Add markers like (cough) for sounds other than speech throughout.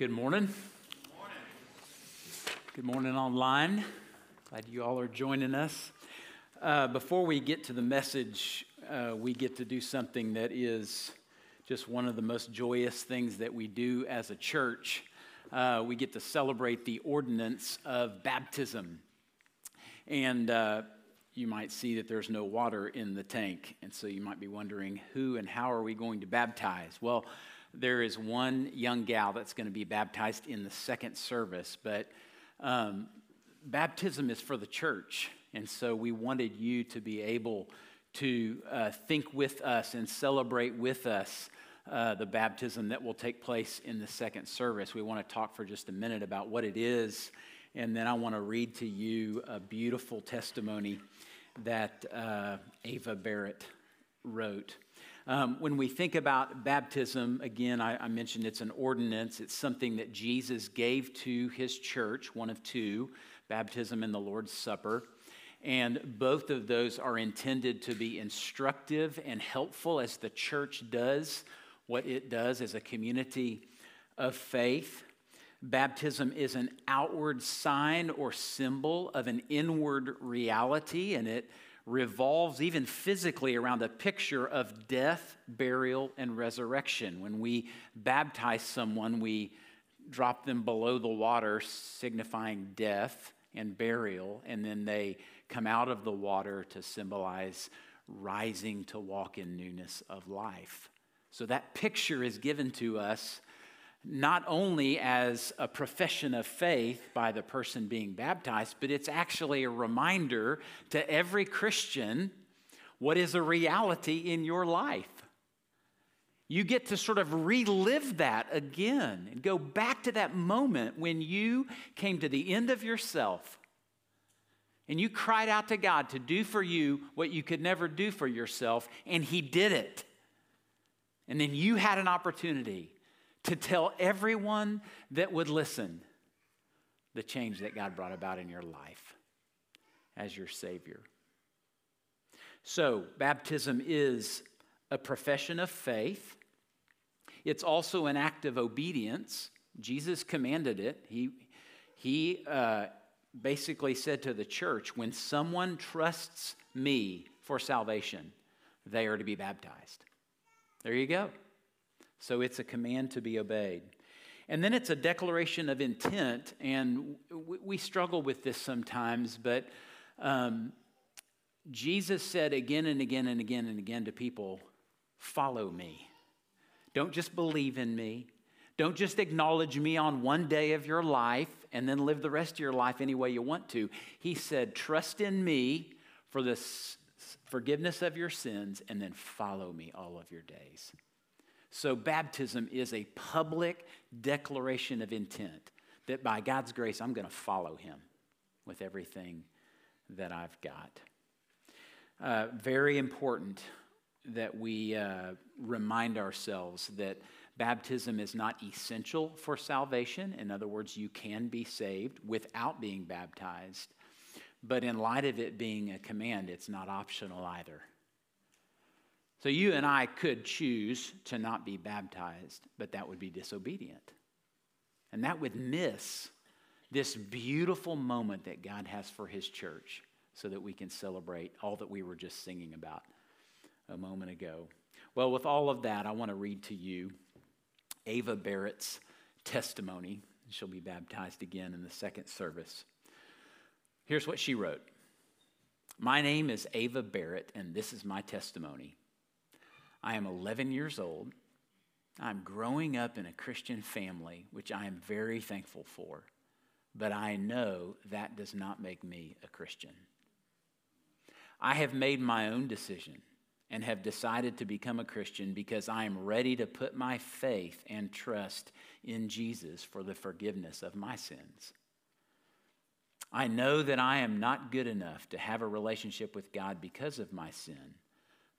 Good morning. Good morning online. Glad you all are joining us. Uh, before we get to the message, uh, we get to do something that is just one of the most joyous things that we do as a church. Uh, we get to celebrate the ordinance of baptism. And uh, you might see that there's no water in the tank. And so you might be wondering who and how are we going to baptize? Well, there is one young gal that's going to be baptized in the second service, but um, baptism is for the church. And so we wanted you to be able to uh, think with us and celebrate with us uh, the baptism that will take place in the second service. We want to talk for just a minute about what it is, and then I want to read to you a beautiful testimony that uh, Ava Barrett wrote. Um, when we think about baptism, again, I, I, mentioned it's an ordinance. It's something that Jesus gave to his church, one of two baptism and the Lord's Supper. And both of those are intended to be instructive and helpful as the church does what it does as a community of faith. Baptism is an outward sign or symbol of an inward reality, and it revolves even physically around a picture of death, burial, and resurrection. When we baptize someone, we drop them below the water, signifying death and burial, and then they come out of the water to symbolize rising to walk in newness of life. So that picture is given to us not only as a profession of faith by the person being baptized, but it's actually a reminder to every Christian what is a reality in your life. You get to sort of relive that again and go back to that moment when you came to the end of yourself and you cried out to God to do for you what you could never do for yourself, and He did it. And then you had an opportunity to tell everyone that would listen the change that God brought about in your life as your Savior. So, baptism is a profession of faith. It's also an act of obedience. Jesus commanded it. He, he uh, basically said to the church when someone trusts me for salvation, they are to be baptized. There you go. So it's a command to be obeyed. And then it's a declaration of intent, and we struggle with this sometimes, but um, Jesus said again and again and again and again to people, Follow me. Don't just believe in me. Don't just acknowledge me on one day of your life and then live the rest of your life any way you want to. He said, Trust in me for the forgiveness of your sins and then follow me all of your days. So, baptism is a public declaration of intent that by God's grace, I'm going to follow him with everything that I've got. Uh, very important that we uh, remind ourselves that baptism is not essential for salvation. In other words, you can be saved without being baptized. But in light of it being a command, it's not optional either. So you and I could choose to not be baptized, but that would be disobedient. And that would miss this beautiful moment that God has for his church so that we can celebrate all that we were just singing about a moment ago. Well, with all of that, I want to read to you Ava Barrett's testimony. She'll be baptized again in the second service. Here's what she wrote My name is Ava Barrett, and this is my testimony. I am 11 years old. I'm growing up in a Christian family, which I am very thankful for, but I know that does not make me a Christian. I have made my own decision and have decided to become a Christian because I am ready to put my faith and trust in Jesus for the forgiveness of my sins. I know that I am not good enough to have a relationship with God because of my sin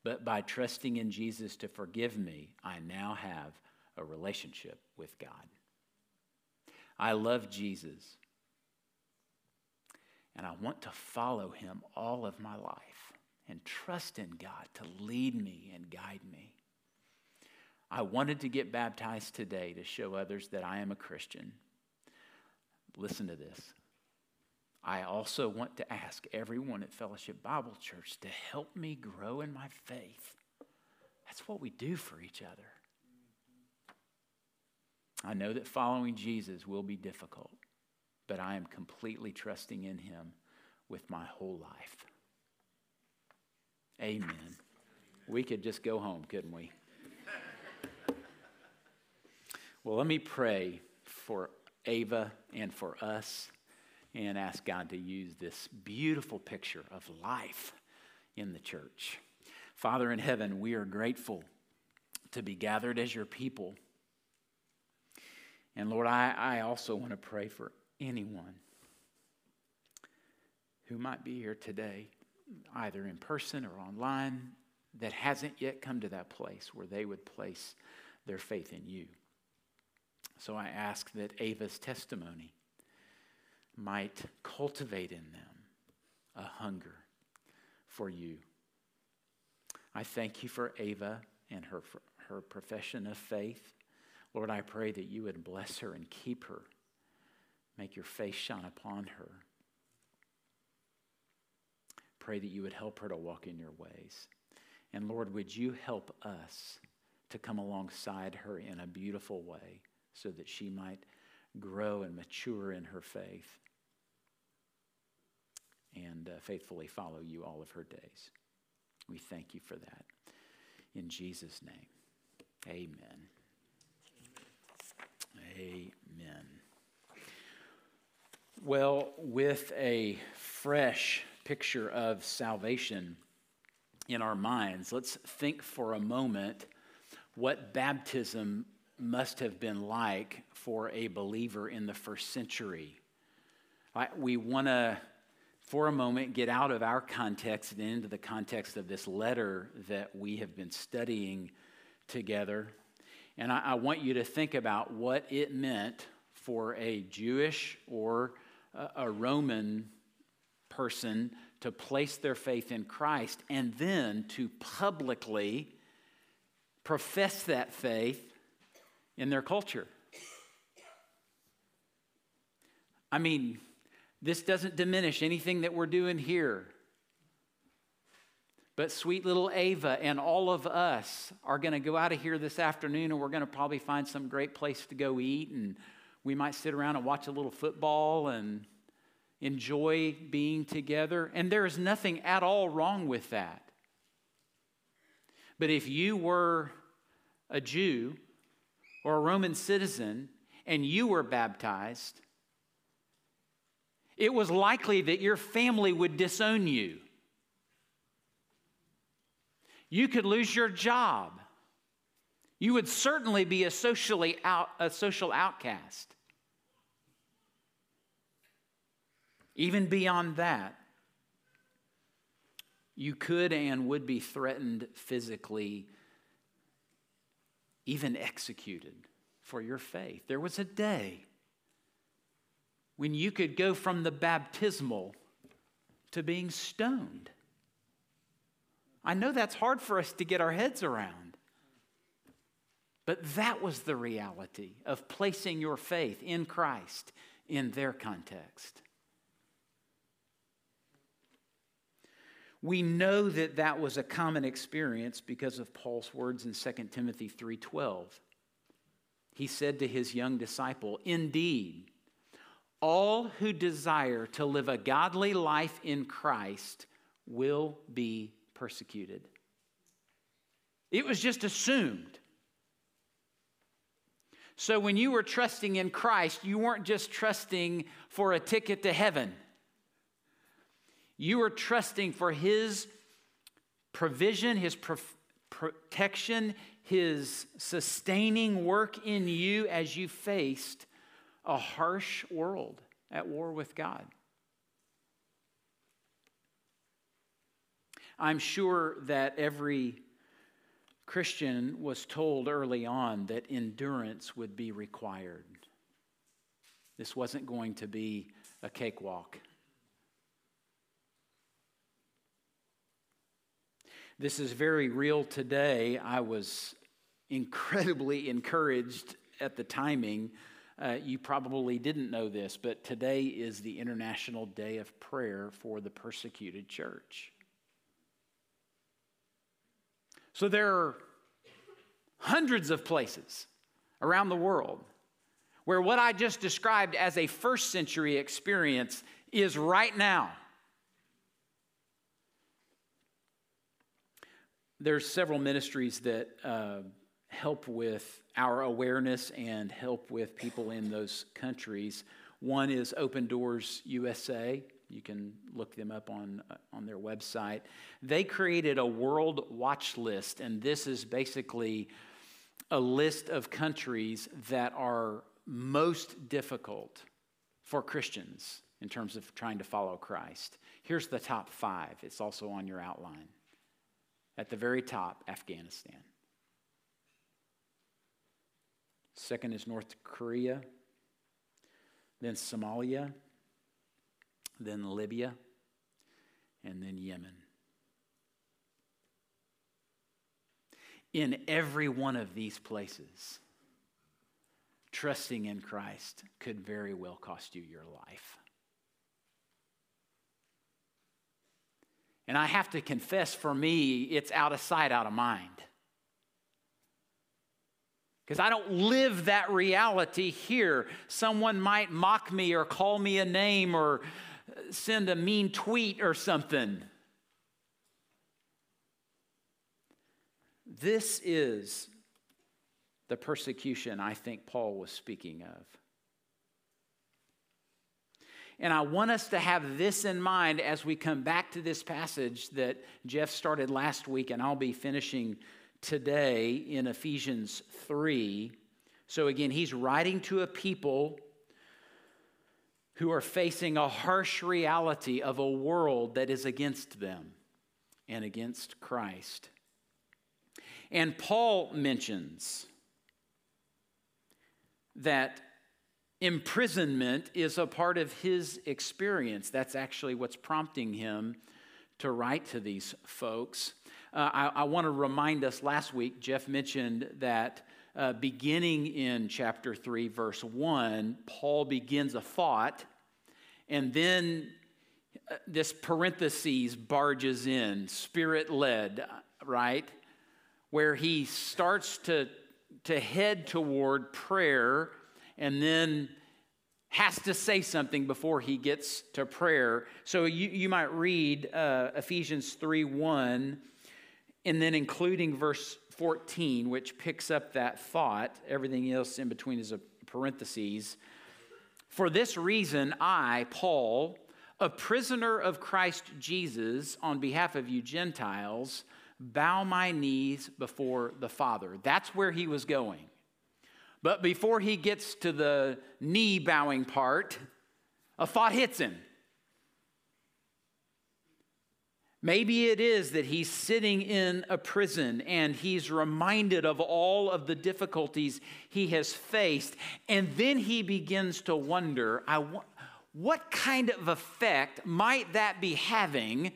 but by trusting in Jesus to forgive me, I now have a relationship with God. I love Jesus, and I want to follow him all of my life and trust in God to lead me and guide me. I wanted to get baptized today to show others that I am a Christian. Listen to this. I also want to ask everyone at Fellowship Bible Church to help me grow in my faith. That's what we do for each other. I know that following Jesus will be difficult, but I am completely trusting in him with my whole life. Amen. We could just go home, couldn't we? Well, let me pray for Ava and for us and ask God to use this beautiful picture of life in the church. Father in heaven, we are grateful to be gathered as your people. And Lord, I, I also want to pray for anyone who might be here today, either in person or online, that hasn't yet come to that place where they would place their faith in you. So I ask that Ava's testimony might cultivate in them a hunger for you. I thank you for Ava and her, her profession of faith. Lord, I pray that you would bless her and keep her. Make your face shine upon her. Pray that you would help her to walk in your ways. And Lord, would you help us to come alongside her in a beautiful way so that she might grow and mature in her faith and uh, faithfully follow you all of her days. We thank you for that. In Jesus' name, amen. Amen. Well, with a fresh picture of salvation in our minds, let's think for a moment what baptism must have been like for a believer in the first century. We want to, for a moment, get out of our context and into the context of this letter that we have been studying together. And I, I want you to think about what it meant for a Jewish or a, a Roman person to place their faith in Christ and then to publicly profess that faith in their culture. I mean, this doesn't diminish anything that we're doing here. But sweet little Ava and all of us are going to go out of here this afternoon and we're going to probably find some great place to go eat. And we might sit around and watch a little football and enjoy being together. And there is nothing at all wrong with that. But if you were a Jew or a Roman citizen and you were baptized, it was likely that your family would disown you. You could lose your job. You would certainly be a socially out, a social outcast. Even beyond that, you could and would be threatened physically even executed for your faith. There was a day when you could go from the baptismal to being stoned. I know that's hard for us to get our heads around. But that was the reality of placing your faith in Christ in their context. We know that that was a common experience because of Paul's words in 2 Timothy 3:12. He said to his young disciple, "Indeed, all who desire to live a godly life in Christ will be persecuted." It was just assumed. So when you were trusting in Christ, you weren't just trusting for a ticket to heaven. You are trusting for His provision, His pro- protection, His sustaining work in you as you faced a harsh world at war with God. I'm sure that every Christian was told early on that endurance would be required. This wasn't going to be a cakewalk. This is very real today. I was incredibly (laughs) encouraged at the timing. Uh, you probably didn't know this, but today is the International Day of Prayer for the Persecuted Church. So there are hundreds of places around the world where what I just described as a first century experience is right now. There's several ministries that uh, help with our awareness and help with people in those countries. One is Open Doors USA. You can look them up on, uh, on their website. They created a world watch list, and this is basically a list of countries that are most difficult for Christians in terms of trying to follow Christ. Here's the top five, it's also on your outline. At the very top, Afghanistan. Second is North Korea, then Somalia, then Libya, and then Yemen. In every one of these places, trusting in Christ could very well cost you your life. And I have to confess, for me, it's out of sight, out of mind. Because I don't live that reality here. Someone might mock me or call me a name or uh, send a mean tweet or something. This is the persecution I think Paul was speaking of. And I want us to have this in mind as we come back to this passage that Jeff started last week, and I'll be finishing today in Ephesians 3. So, again, he's writing to a people who are facing a harsh reality of a world that is against them and against Christ. And Paul mentions that imprisonment is a part of his experience. That's actually what's prompting him to write to these folks. Uh, I, I want to remind us last week, Jeff mentioned that uh, beginning in chapter 3, verse 1, Paul begins a thought, and then uh, this parentheses barges in, spirit led, right? Where he starts to to head toward prayer and then has to say something before he gets to prayer. So you, you might read uh, Ephesians 3 1, and then including verse 14, which picks up that thought. Everything else in between is a parenthesis. For this reason, I, Paul, a prisoner of Christ Jesus, on behalf of you Gentiles, bow my knees before the Father. That's where he was going. But before he gets to the knee bowing part, a thought hits him. Maybe it is that he's sitting in a prison and he's reminded of all of the difficulties he has faced. And then he begins to wonder what kind of effect might that be having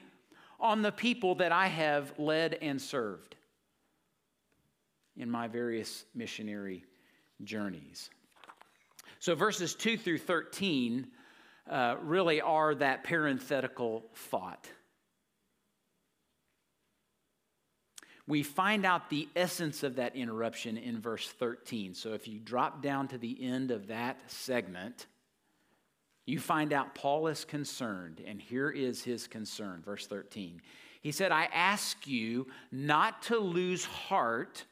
on the people that I have led and served in my various missionary journeys. So, verses 2 through 13 uh, really are that parenthetical thought. We find out the essence of that interruption in verse 13. So, if you drop down to the end of that segment, you find out Paul is concerned, and here is his concern, verse 13. He said, I ask you not to lose heart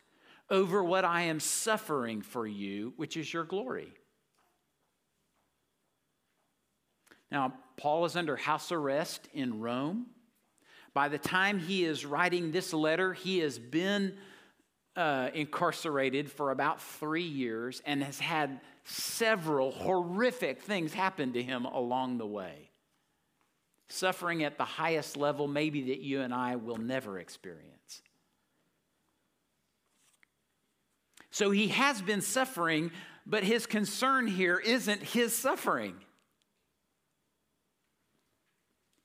over what I am suffering for you, which is your glory. Now, Paul is under house arrest in Rome. By the time he is writing this letter, he has been uh, incarcerated for about three years and has had several horrific things happen to him along the way. Suffering at the highest level, maybe that you and I will never experience. So he has been suffering, but his concern here isn't his suffering.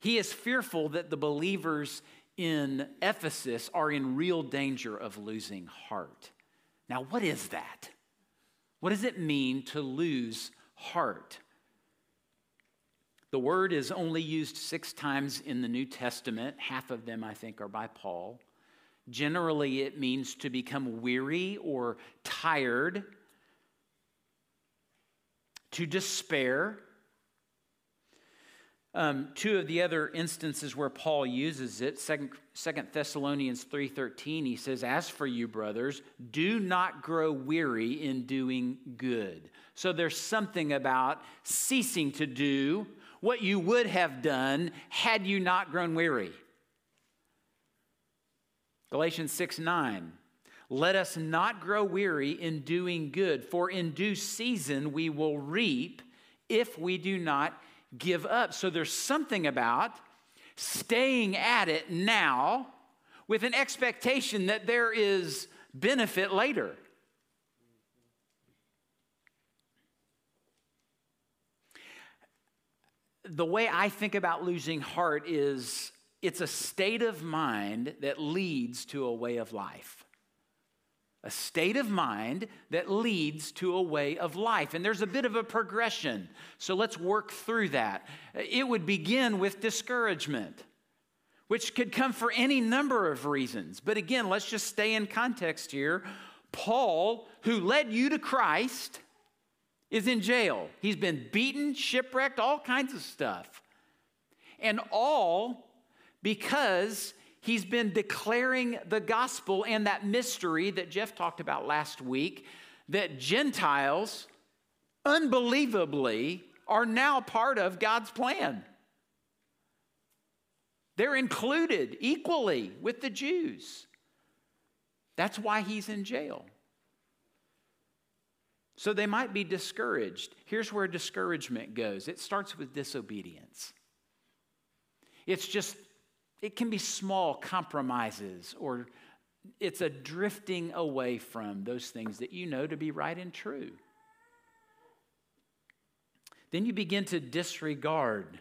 He is fearful that the believers in Ephesus are in real danger of losing heart. Now, what is that? What does it mean to lose heart? The word is only used six times in the New Testament. Half of them, I think, are by Paul. Generally, it means to become weary or tired, to despair, um, two of the other instances where Paul uses it, Second, Second Thessalonians 3.13, he says, As for you, brothers, do not grow weary in doing good. So there's something about ceasing to do what you would have done had you not grown weary. Galatians 6 9. Let us not grow weary in doing good, for in due season we will reap if we do not give up. So there's something about staying at it now with an expectation that there is benefit later. The way I think about losing heart is it's a state of mind that leads to a way of life a state of mind that leads to a way of life. And there's a bit of a progression. So let's work through that. It would begin with discouragement, which could come for any number of reasons. But again, let's just stay in context here. Paul, who led you to Christ, is in jail. He's been beaten, shipwrecked, all kinds of stuff. And all because He's been declaring the gospel and that mystery that Jeff talked about last week that Gentiles, unbelievably, are now part of God's plan. They're included equally with the Jews. That's why he's in jail. So they might be discouraged. Here's where discouragement goes it starts with disobedience. It's just it can be small compromises or it's a drifting away from those things that you know to be right and true. Then you begin to disregard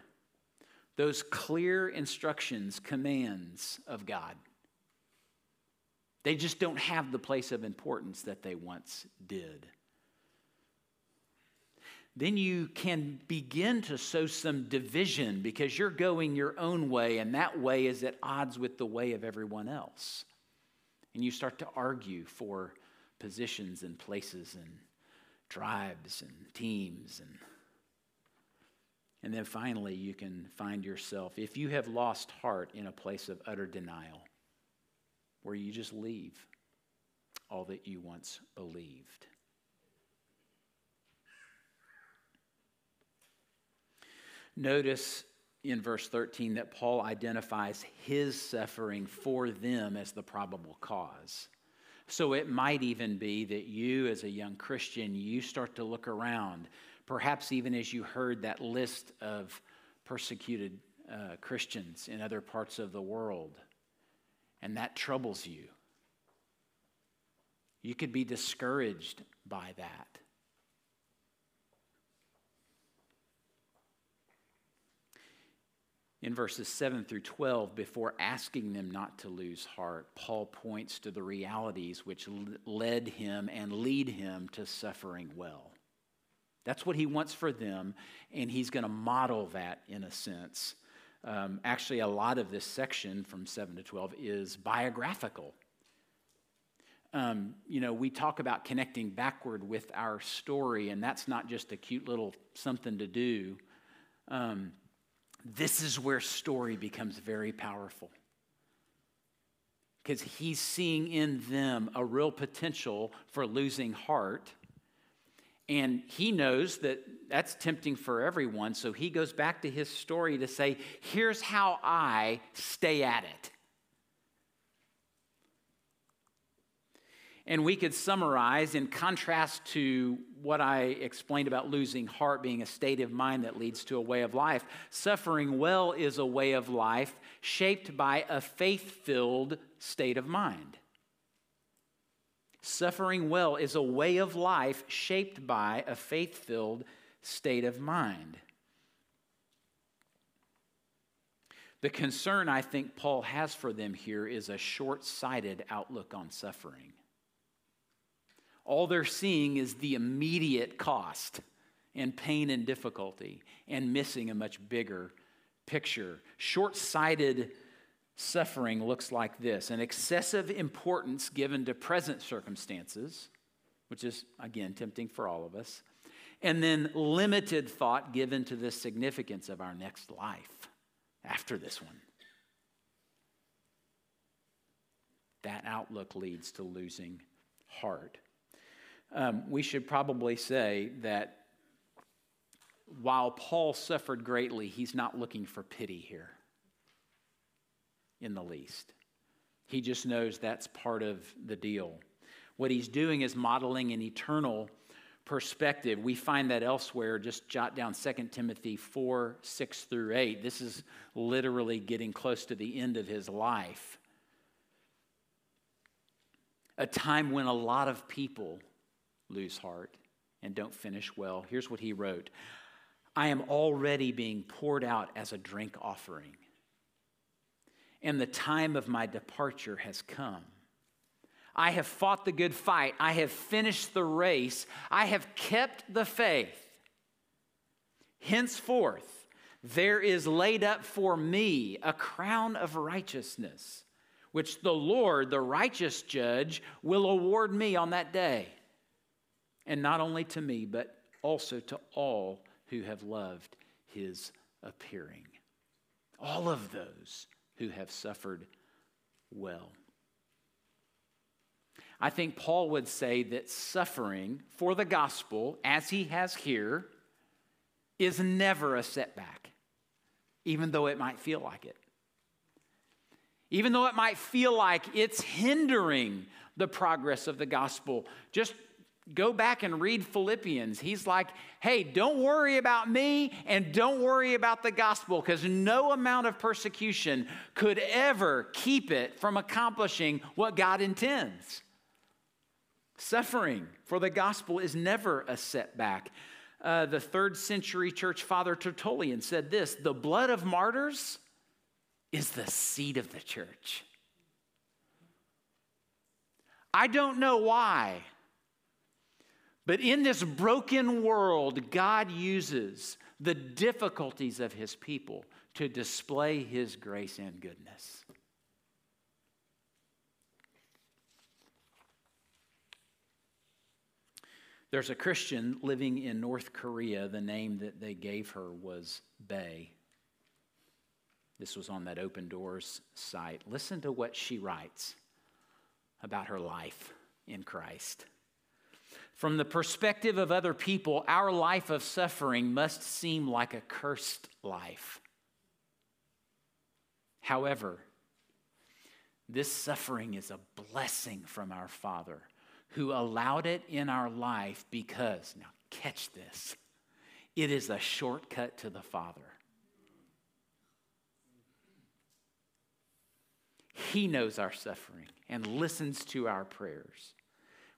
those clear instructions, commands of God. They just don't have the place of importance that they once did then you can begin to sow some division because you're going your own way, and that way is at odds with the way of everyone else. And you start to argue for positions and places and tribes and teams and and then finally you can find yourself if you have lost heart in a place of utter denial where you just leave all that you once believed Notice in verse 13 that Paul identifies his suffering for them as the probable cause. So it might even be that you, as a young Christian, you start to look around, perhaps even as you heard that list of persecuted uh, Christians in other parts of the world, and that troubles you. You could be discouraged by that. In verses 7 through 12, before asking them not to lose heart, Paul points to the realities which led him and lead him to suffering well. That's what he wants for them, and he's going to model that in a sense. Um, actually, a lot of this section from 7 to 12 is biographical. Um, you know, we talk about connecting backward with our story, and that's not just a cute little something to do. Um, this is where story becomes very powerful. Because he's seeing in them a real potential for losing heart. And he knows that that's tempting for everyone. So he goes back to his story to say, here's how I stay at it. And we could summarize in contrast to what I explained about losing heart being a state of mind that leads to a way of life. Suffering well is a way of life shaped by a faith filled state of mind. Suffering well is a way of life shaped by a faith filled state of mind. The concern I think Paul has for them here is a short sighted outlook on suffering. All they're seeing is the immediate cost and pain and difficulty and missing a much bigger picture. Short sighted suffering looks like this an excessive importance given to present circumstances, which is, again, tempting for all of us, and then limited thought given to the significance of our next life after this one. That outlook leads to losing heart. Um, we should probably say that while Paul suffered greatly, he's not looking for pity here in the least. He just knows that's part of the deal. What he's doing is modeling an eternal perspective. We find that elsewhere. Just jot down 2 Timothy 4 6 through 8. This is literally getting close to the end of his life. A time when a lot of people lose heart and don't finish well. Here's what he wrote I am already being poured out as a drink offering, and the time of my departure has come. I have fought the good fight. I have finished the race. I have kept the faith. Henceforth, there is laid up for me a crown of righteousness, which the Lord, the righteous judge, will award me on that day. And not only to me, but also to all who have loved his appearing. All of those who have suffered well. I think Paul would say that suffering for the gospel, as he has here, is never a setback, even though it might feel like it. Even though it might feel like it's hindering the progress of the gospel. Just go back and read Philippians. He's like, hey, don't worry about me and don't worry about the gospel because no amount of persecution could ever keep it from accomplishing what God intends. Suffering for the gospel is never a setback. Uh, the third century church father Tertullian said this the blood of martyrs is the seed of the church. I don't know why, but in this broken world, God uses the difficulties of his people to display his grace and goodness. There's a Christian living in North Korea. The name that they gave her was Bay. This was on that Open Doors site. Listen to what she writes about her life in Christ. From the perspective of other people, our life of suffering must seem like a cursed life. However, this suffering is a blessing from our Father who allowed it in our life because, now catch this, it is a shortcut to the Father. He knows our suffering and listens to our prayers.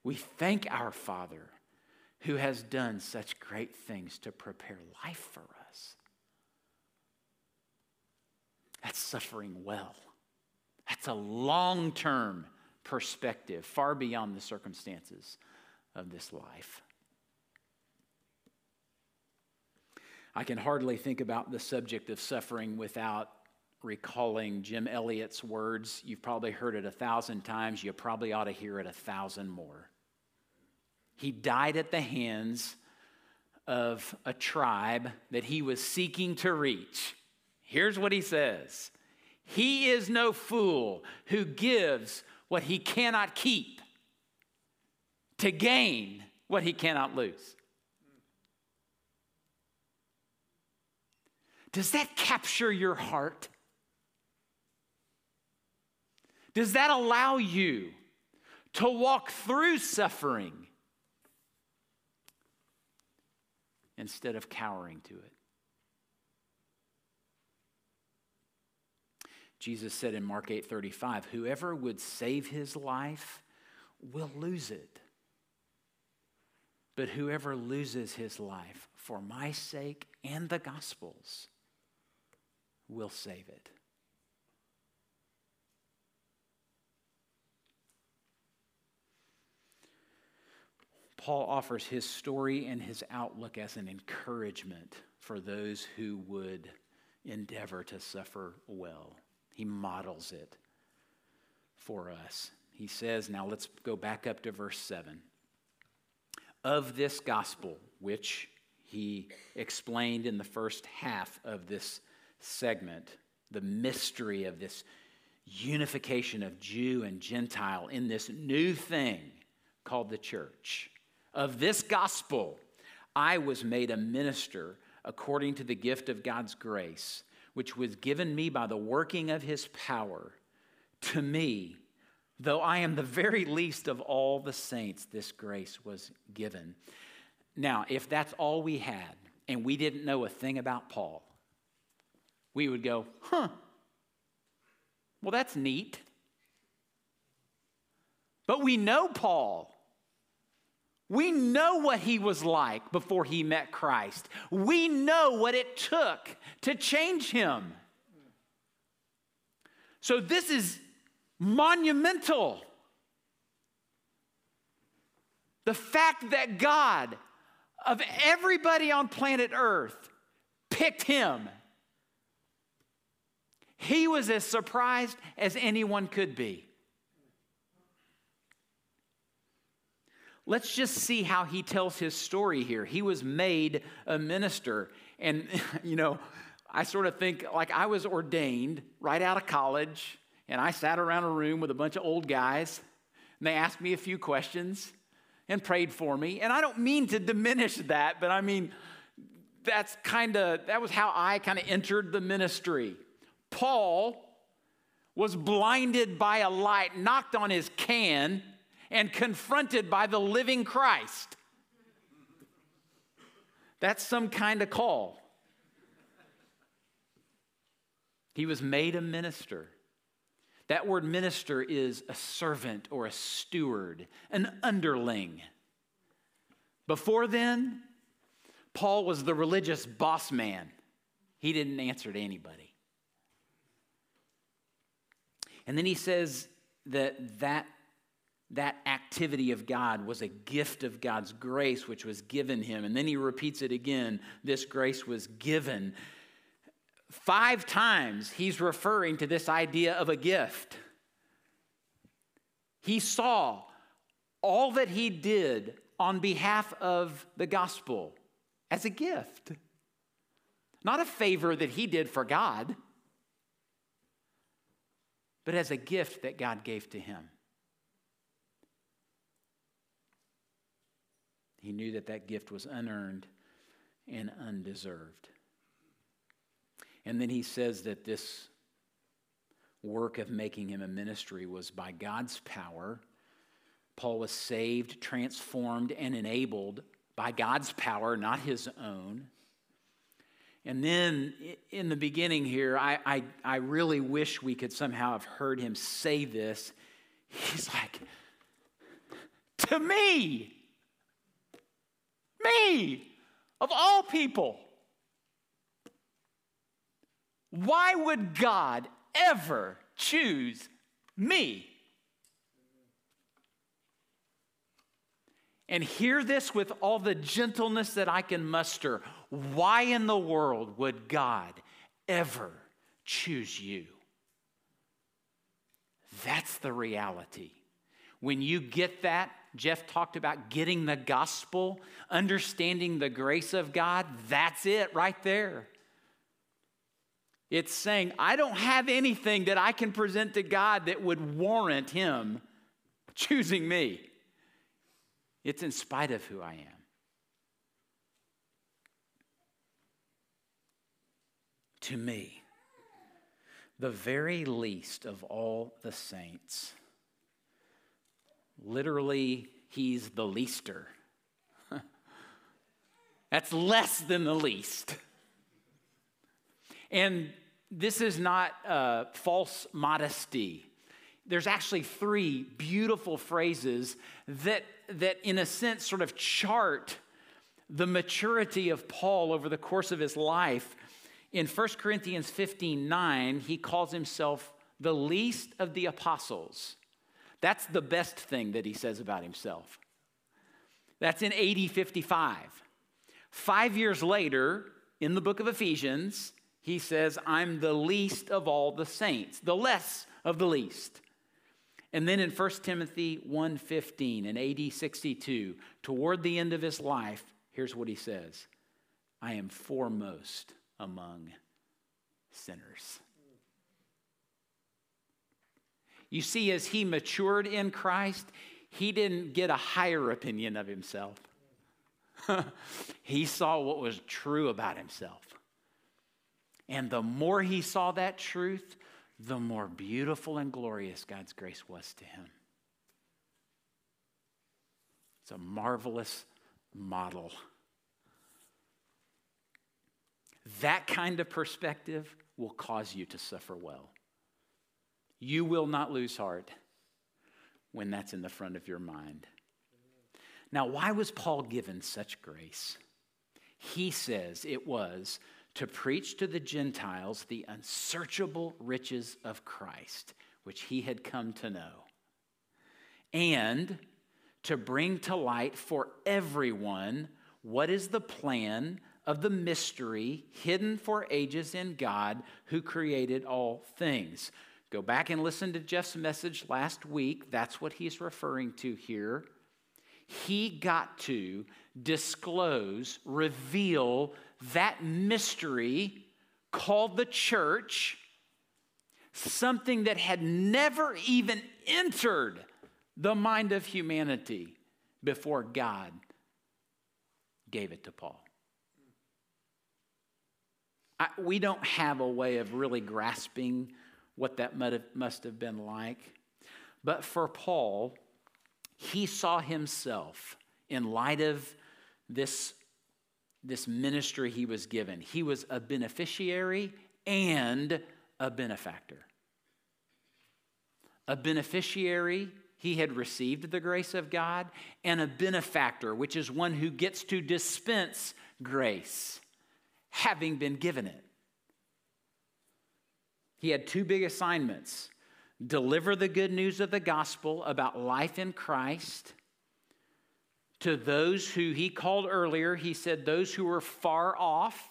We thank our Father who has done such great things to prepare life for us. That's suffering well. That's a long term perspective, far beyond the circumstances of this life. I can hardly think about the subject of suffering without recalling Jim Elliot's words. You've probably heard it a thousand times. You probably ought to hear it a thousand more. He died at the hands of a tribe that he was seeking to reach. Here's what he says He is no fool who gives what he cannot keep to gain what he cannot lose. Does that capture your heart? Does that allow you to walk through suffering instead of cowering to it? Jesus said in Mark 8:35, "Whoever would save his life will lose it. But whoever loses his life for my sake and the gospel's will save it." Paul offers his story and his outlook as an encouragement for those who would endeavor to suffer well. He models it for us. He says, now let's go back up to verse 7. Of this gospel, which he explained in the first half of this segment, the mystery of this unification of Jew and Gentile in this new thing called the church. Of this gospel, I was made a minister according to the gift of God's grace, which was given me by the working of his power. To me, though I am the very least of all the saints, this grace was given. Now, if that's all we had and we didn't know a thing about Paul, we would go, huh, well, that's neat. But we know Paul. We know what he was like before he met Christ. We know what it took to change him. So, this is monumental. The fact that God, of everybody on planet Earth, picked him. He was as surprised as anyone could be. Let's just see how he tells his story here. He was made a minister. And, (laughs) you know, I sort of think like I was ordained right out of college, and I sat around a room with a bunch of old guys, and they asked me a few questions and prayed for me. And I don't mean to diminish that, but I mean, that's kind of, that was how I kind of entered the ministry. Paul was blinded by a light, knocked on his can, and confronted by the living Christ. That's some kind of call. He was made a minister. That word minister is a servant or a steward, an underling. Before then, Paul was the religious boss man. He didn't answer to anybody. And then he says that that that activity of God was a gift of God's grace, which was given him. And then he repeats it again this grace was given. Five times he's referring to this idea of a gift. He saw all that he did on behalf of the gospel as a gift, not a favor that he did for God, but as a gift that God gave to him. He knew that that gift was unearned and undeserved. And then he says that this work of making him a ministry was by God's power. Paul was saved, transformed, and enabled by God's power, not his own. And then in the beginning here, I, I, I, really wish we could somehow have heard him say this. He's like, to me, me, of all people. Why would God ever choose me? And hear this with all the gentleness that I can muster. Why in the world would God ever choose you? That's the reality. When you get that, Jeff talked about getting the gospel, understanding the grace of God. That's it right there. It's saying, I don't have anything that I can present to God that would warrant Him choosing me. It's in spite of who I am. To me, the very least of all the saints Literally, he's the leaster. (laughs) That's less than the least. And this is not uh, false modesty. There's actually three beautiful phrases that, that, in a sense, sort of chart the maturity of Paul over the course of his life. In 1 Corinthians 15 9, he calls himself the least of the apostles. That's the best thing that he says about himself. That's in AD 55. Five years later, in the book of Ephesians, he says, I'm the least of all the saints, the less of the least. And then in 1 Timothy 1:15 in AD 62, toward the end of his life, here's what he says: I am foremost among sinners. You see, as he matured in Christ, he didn't get a higher opinion of himself. (laughs) he saw what was true about himself. And the more he saw that truth, the more beautiful and glorious God's grace was to him. It's a marvelous model. That kind of perspective will cause you to suffer well. You will not lose heart when that's in the front of your mind. Now, why was Paul given such grace? He says it was to preach to the Gentiles the unsearchable riches of Christ, which he had come to know, and to bring to light for everyone what is the plan of the mystery hidden for ages in God who created all things. Go back and listen to Jeff's message last week. That's what he's referring to here. He got to disclose, reveal that mystery called the church, something that had never even entered the mind of humanity before God gave it to Paul. I, we don't have a way of really grasping what that must have been like. But for Paul, he saw himself in light of this this ministry he was given. He was a beneficiary and a benefactor. A beneficiary, he had received the grace of God, and a benefactor, which is one who gets to dispense grace, having been given it. He had two big assignments deliver the good news of the gospel about life in Christ to those who he called earlier, he said those who were far off,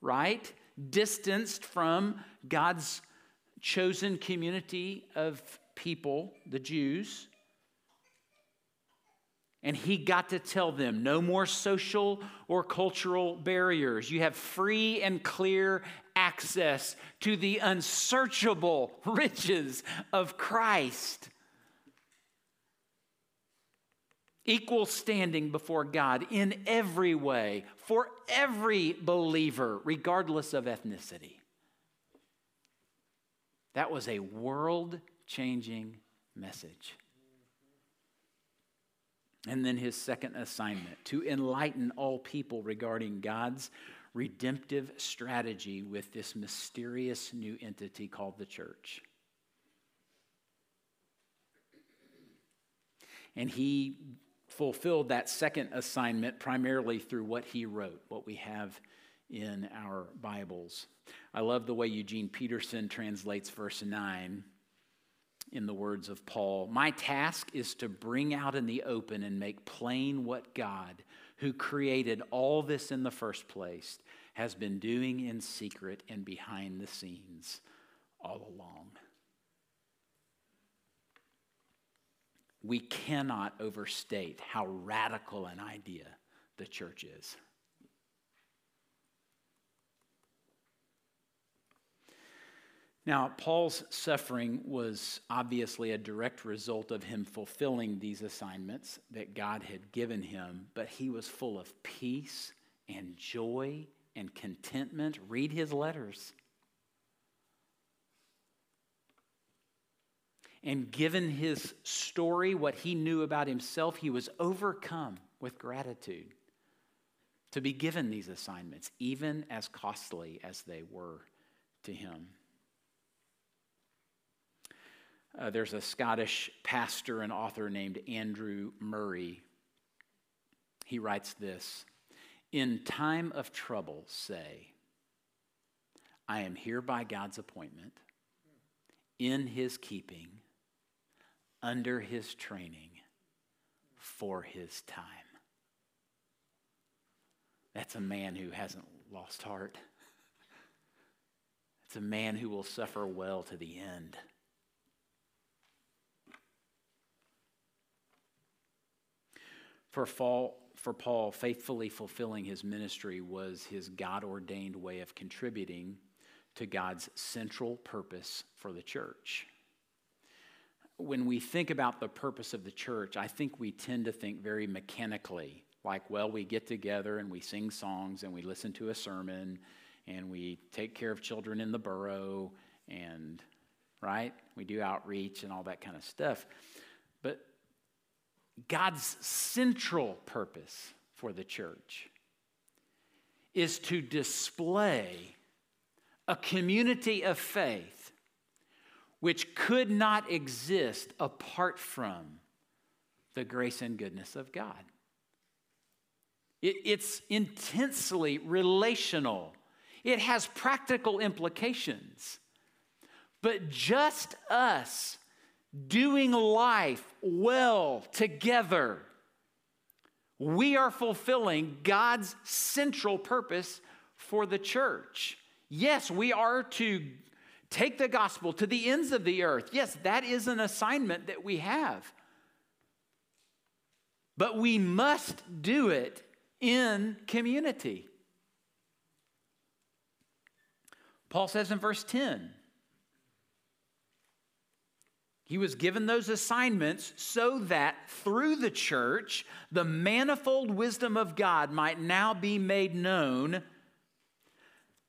right? Distanced from God's chosen community of people, the Jews. And he got to tell them no more social or cultural barriers. You have free and clear access to the unsearchable (laughs) riches of Christ equal standing before God in every way for every believer, regardless of ethnicity. That was a world changing message. And then his second assignment to enlighten all people regarding God's redemptive strategy with this mysterious new entity called the church. And he fulfilled that second assignment primarily through what he wrote, what we have in our Bibles. I love the way Eugene Peterson translates verse 9 in the words of Paul My task is to bring out in the open and make plain what God, who created all this in the first place, has been doing in secret and behind the scenes all along. we cannot overstate how radical an idea the church is. Now, Paul's suffering was obviously a direct result of him fulfilling these assignments that God had given him, but he was full of peace and joy and contentment. Read his letters. And given his story, what he knew about himself, he was overcome with gratitude to be given these assignments, even as costly as they were to him. Uh, there's a Scottish pastor and author named Andrew Murray. He writes this In time of trouble, say, I am here by God's appointment, in his keeping under his training for his time. That's a man who hasn't lost heart. It's a man who will suffer well to the end. For Paul, for Paul, faithfully fulfilling his ministry was his God ordained way of contributing to God's central purpose for the church. When we think about the purpose of the church, I think we tend to think very mechanically like, well, we get together and we sing songs and we listen to a sermon and we take care of children in the borough and, right? We do outreach and all that kind of stuff. God's central purpose for the church is to display a community of faith which could not exist apart from the grace and goodness of God. It, it's intensely relational, it has practical implications. But just us doing life well together, we are fulfilling God's central purpose for the church. Yes, we are to take the gospel to the ends of the earth. Yes, that is an assignment that we have. But we must do it in community. Paul says in verse 10 he was given those assignments so that through the church, the manifold wisdom of God might now be made known,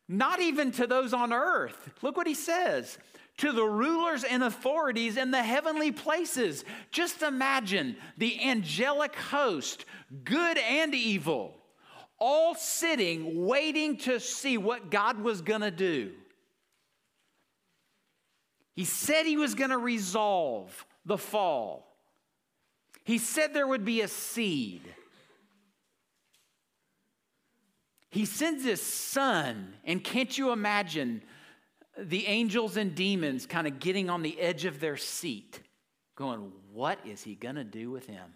not even to those on earth. Look what he says to the rulers and authorities in the heavenly places. Just imagine the angelic host, good and evil, all sitting, waiting to see what God was going to do. He said he was going to resolve the fall. He said there would be a seed. He sends his son, and can't you imagine the angels and demons kind of getting on the edge of their seat, going, What is he going to do with him?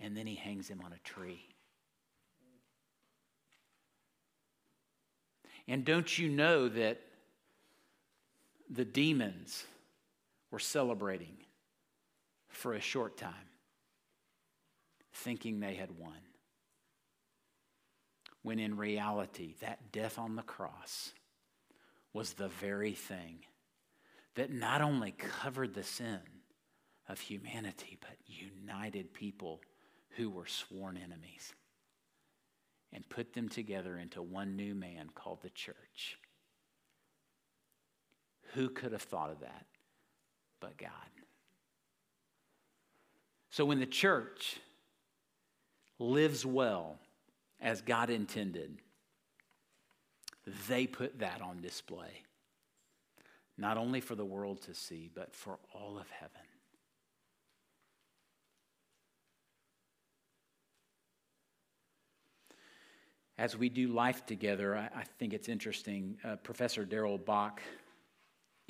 And then he hangs him on a tree. And don't you know that the demons were celebrating for a short time, thinking they had won? When in reality, that death on the cross was the very thing that not only covered the sin of humanity, but united people who were sworn enemies and put them together into one new man called the church. Who could have thought of that but God? So when the church lives well as God intended, they put that on display, not only for the world to see, but for all of heaven. As we do life together, I, I think it's interesting. Uh, Professor Darrell Bock,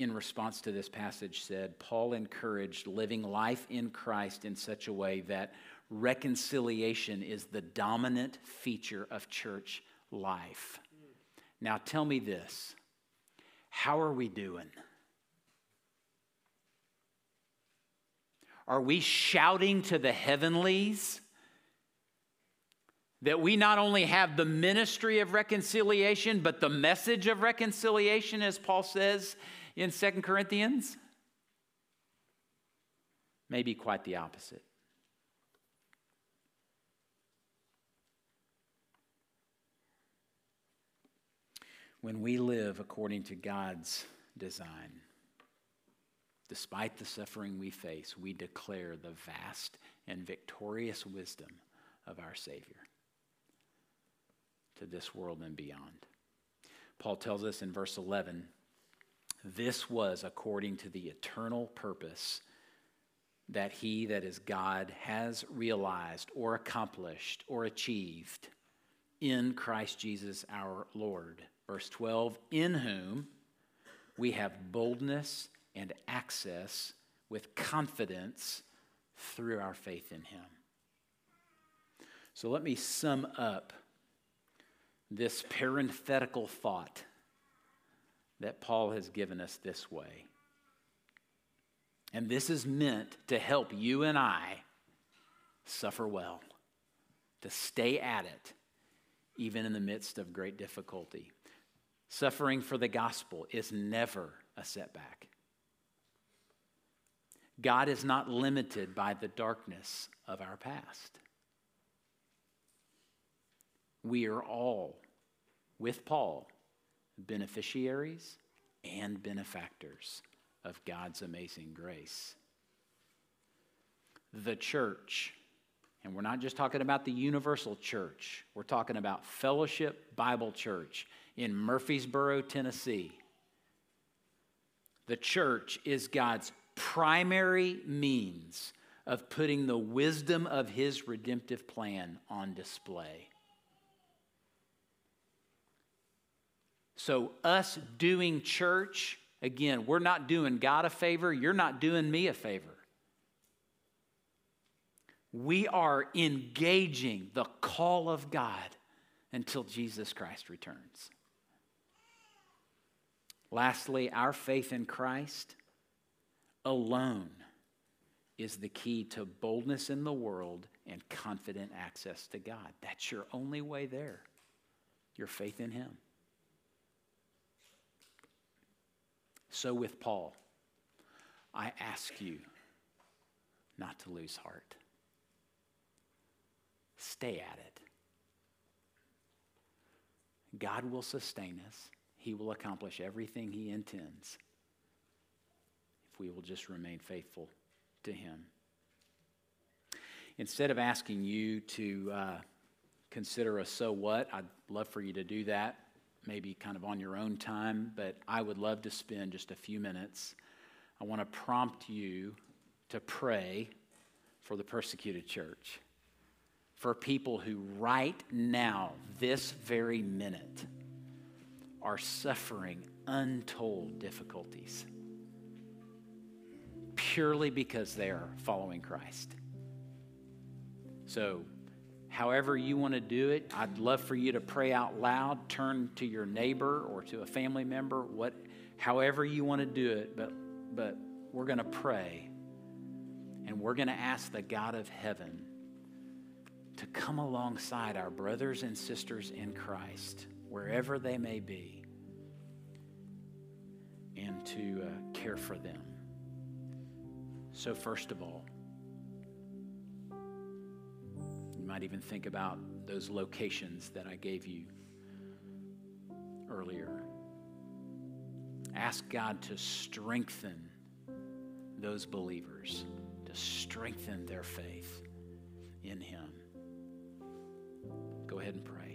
in response to this passage, said Paul encouraged living life in Christ in such a way that reconciliation is the dominant feature of church life. Now tell me this how are we doing? Are we shouting to the heavenlies that we not only have the ministry of reconciliation, but the message of reconciliation, as Paul says in Second Corinthians? Maybe quite the opposite. when we live according to God's design. Despite the suffering we face, we declare the vast and victorious wisdom of our Savior to this world and beyond. Paul tells us in verse 11 this was according to the eternal purpose that he, that is God, has realized or accomplished or achieved in Christ Jesus our Lord Verse 12, in whom we have boldness and access with confidence through our faith in him. So let me sum up this parenthetical thought that Paul has given us this way. And this is meant to help you and I suffer well, to stay at it, even in the midst of great difficulty. Suffering for the gospel is never a setback. God is not limited by the darkness of our past. We are all, with Paul, beneficiaries and benefactors of God's amazing grace. The church, and we're not just talking about the universal church, we're talking about Fellowship Bible Church in Murfreesboro, Tennessee. The church is God's primary means of putting the wisdom of his redemptive plan on display. So, us doing church, again, we're not doing God a favor, you're not doing me a favor. We are engaging the call of God until Jesus Christ returns. Lastly, our faith in Christ alone is the key to boldness in the world and confident access to God. That's your only way there, your faith in Him. So, with Paul, I ask you not to lose heart. Stay at it. God will sustain us, He will accomplish everything He intends if we will just remain faithful to Him. Instead of asking you to uh, consider a so what, I'd love for you to do that maybe kind of on your own time, but I would love to spend just a few minutes. I want to prompt you to pray for the persecuted church, for people who right now, this very minute, are suffering untold difficulties purely because they are following Christ. So, however you want to do it. I'd love for you to pray out loud, turn to your neighbor or to a family member, what, however you want to do it. But, but we're going to pray and we're going to ask the God of heaven to come alongside our brothers and sisters in Christ, wherever they may be, and to uh, care for them. So, first of all, might even think about those locations that I gave you earlier. Ask God to strengthen those believers, to strengthen their faith in Him. Go ahead and pray.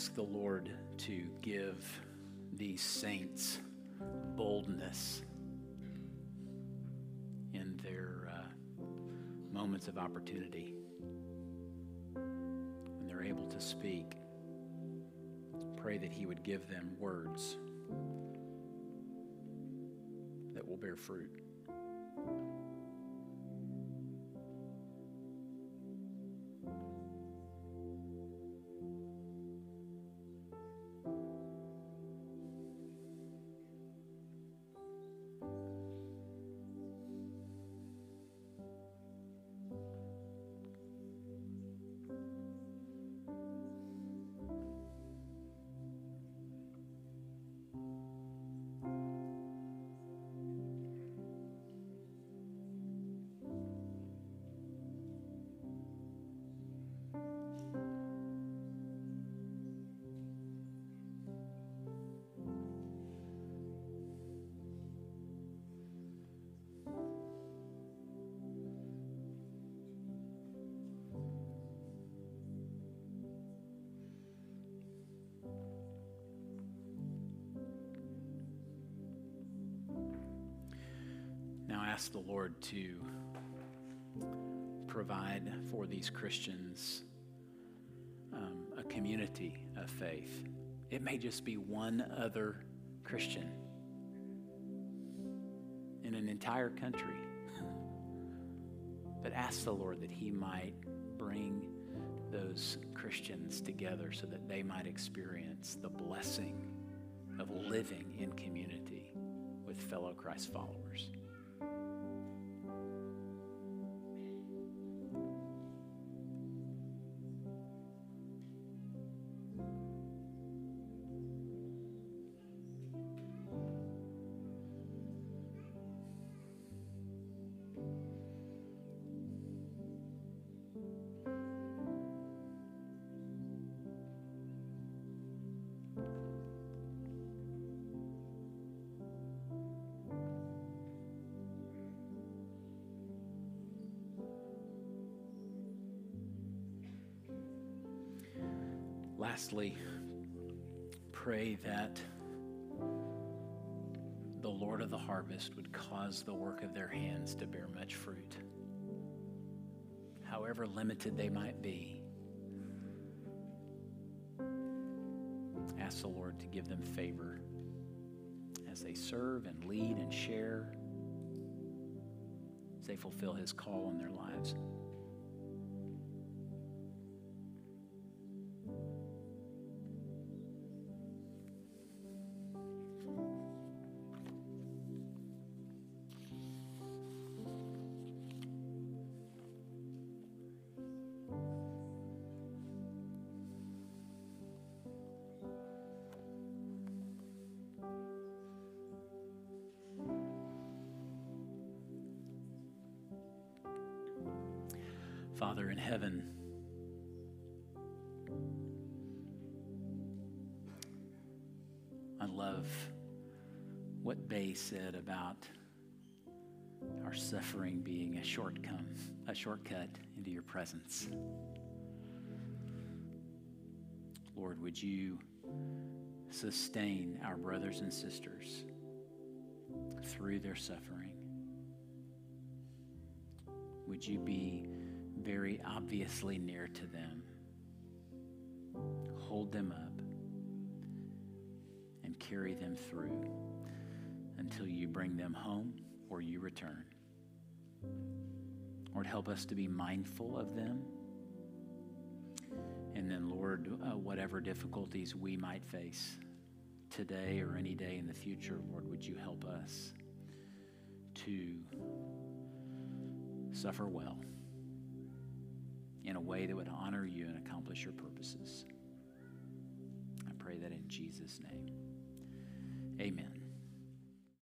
Ask the Lord to give these saints boldness in their uh, moments of opportunity when they're able to speak. Pray that He would give them words that will bear fruit. Ask the Lord to provide for these Christians um, a community of faith. It may just be one other Christian in an entire country. But ask the Lord that He might bring those Christians together so that they might experience the blessing of living in community with fellow Christ followers. Lastly, pray that the Lord of the harvest would cause the work of their hands to bear much fruit, however limited they might be. Ask the Lord to give them favor as they serve and lead and share, as they fulfill His call on their lives. Father in heaven, I love what Bay said about our suffering being a shortcut, a shortcut into your presence. Lord, would you sustain our brothers and sisters through their suffering? Would you be very obviously near to them. Hold them up and carry them through until you bring them home or you return. Lord, help us to be mindful of them. And then, Lord, uh, whatever difficulties we might face today or any day in the future, Lord, would you help us to suffer well in a way that would honor you and accomplish your purposes. I pray that in Jesus' name. Amen.